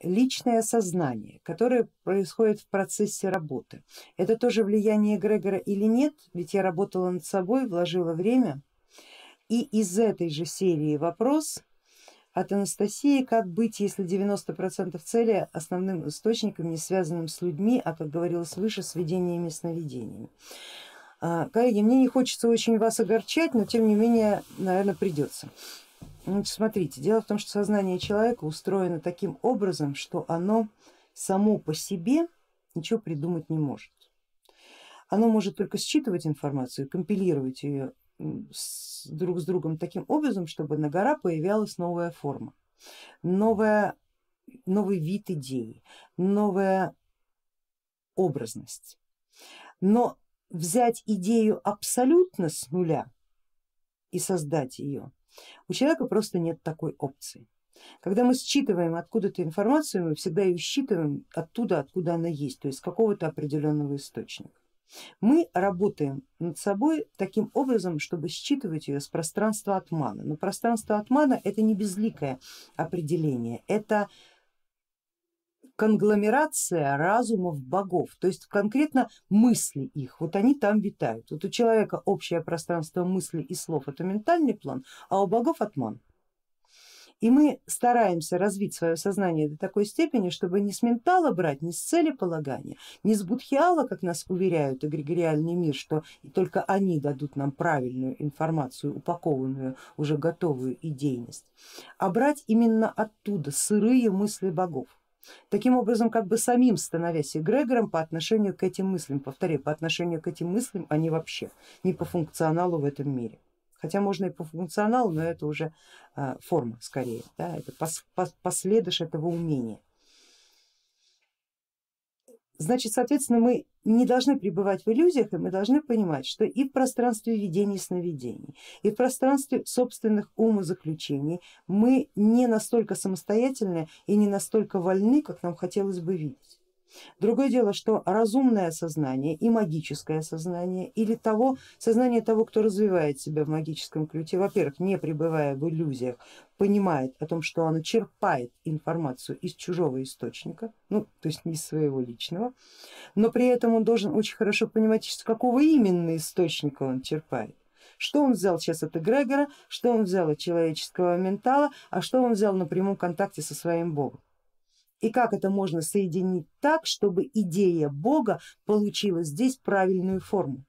личное сознание, которое происходит в процессе работы. Это тоже влияние Грегора или нет? Ведь я работала над собой, вложила время. И из этой же серии вопрос от Анастасии, как быть, если 90% цели основным источником не связанным с людьми, а как говорилось выше, с видениями и сновидениями. А, коллеги, мне не хочется очень вас огорчать, но тем не менее, наверное, придется. Значит, смотрите, дело в том, что сознание человека устроено таким образом, что оно само по себе ничего придумать не может. Оно может только считывать информацию, компилировать ее с, друг с другом таким образом, чтобы на гора появлялась новая форма, новая, новый вид идеи, новая образность. Но взять идею абсолютно с нуля и создать ее у человека просто нет такой опции. Когда мы считываем откуда-то информацию, мы всегда ее считываем оттуда, откуда она есть, то есть какого-то определенного источника. Мы работаем над собой таким образом, чтобы считывать ее с пространства отмана. Но пространство отмана это не безликое определение, это конгломерация разумов богов, то есть конкретно мысли их, вот они там витают. Вот у человека общее пространство мыслей и слов это ментальный план, а у богов отман. И мы стараемся развить свое сознание до такой степени, чтобы не с ментала брать, не с целеполагания, не с будхиала, как нас уверяют эгрегориальный мир, что только они дадут нам правильную информацию, упакованную, уже готовую идейность, а брать именно оттуда сырые мысли богов. Таким образом, как бы самим становясь эгрегором по отношению к этим мыслям, повторяю, по отношению к этим мыслям, они вообще не по функционалу в этом мире. Хотя можно и по функционалу, но это уже а, форма скорее, да, это пос, пос, последуешь этого умения. Значит, соответственно, мы не должны пребывать в иллюзиях, и мы должны понимать, что и в пространстве видений сновидений, и в пространстве собственных умозаключений мы не настолько самостоятельны и не настолько вольны, как нам хотелось бы видеть. Другое дело, что разумное сознание и магическое сознание или того, сознание того, кто развивает себя в магическом ключе, во-первых, не пребывая в иллюзиях, понимает о том, что оно черпает информацию из чужого источника, ну то есть не своего личного, но при этом он должен очень хорошо понимать, с какого именно источника он черпает. Что он взял сейчас от эгрегора, что он взял от человеческого ментала, а что он взял на прямом контакте со своим богом и как это можно соединить так, чтобы идея Бога получила здесь правильную форму,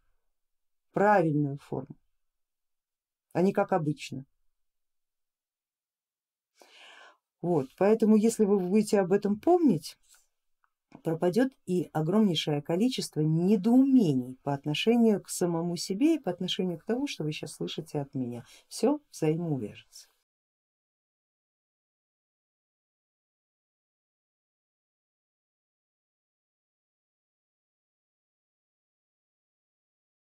правильную форму, а не как обычно. Вот, поэтому если вы будете об этом помнить, пропадет и огромнейшее количество недоумений по отношению к самому себе и по отношению к тому, что вы сейчас слышите от меня. Все взаимоувяжется.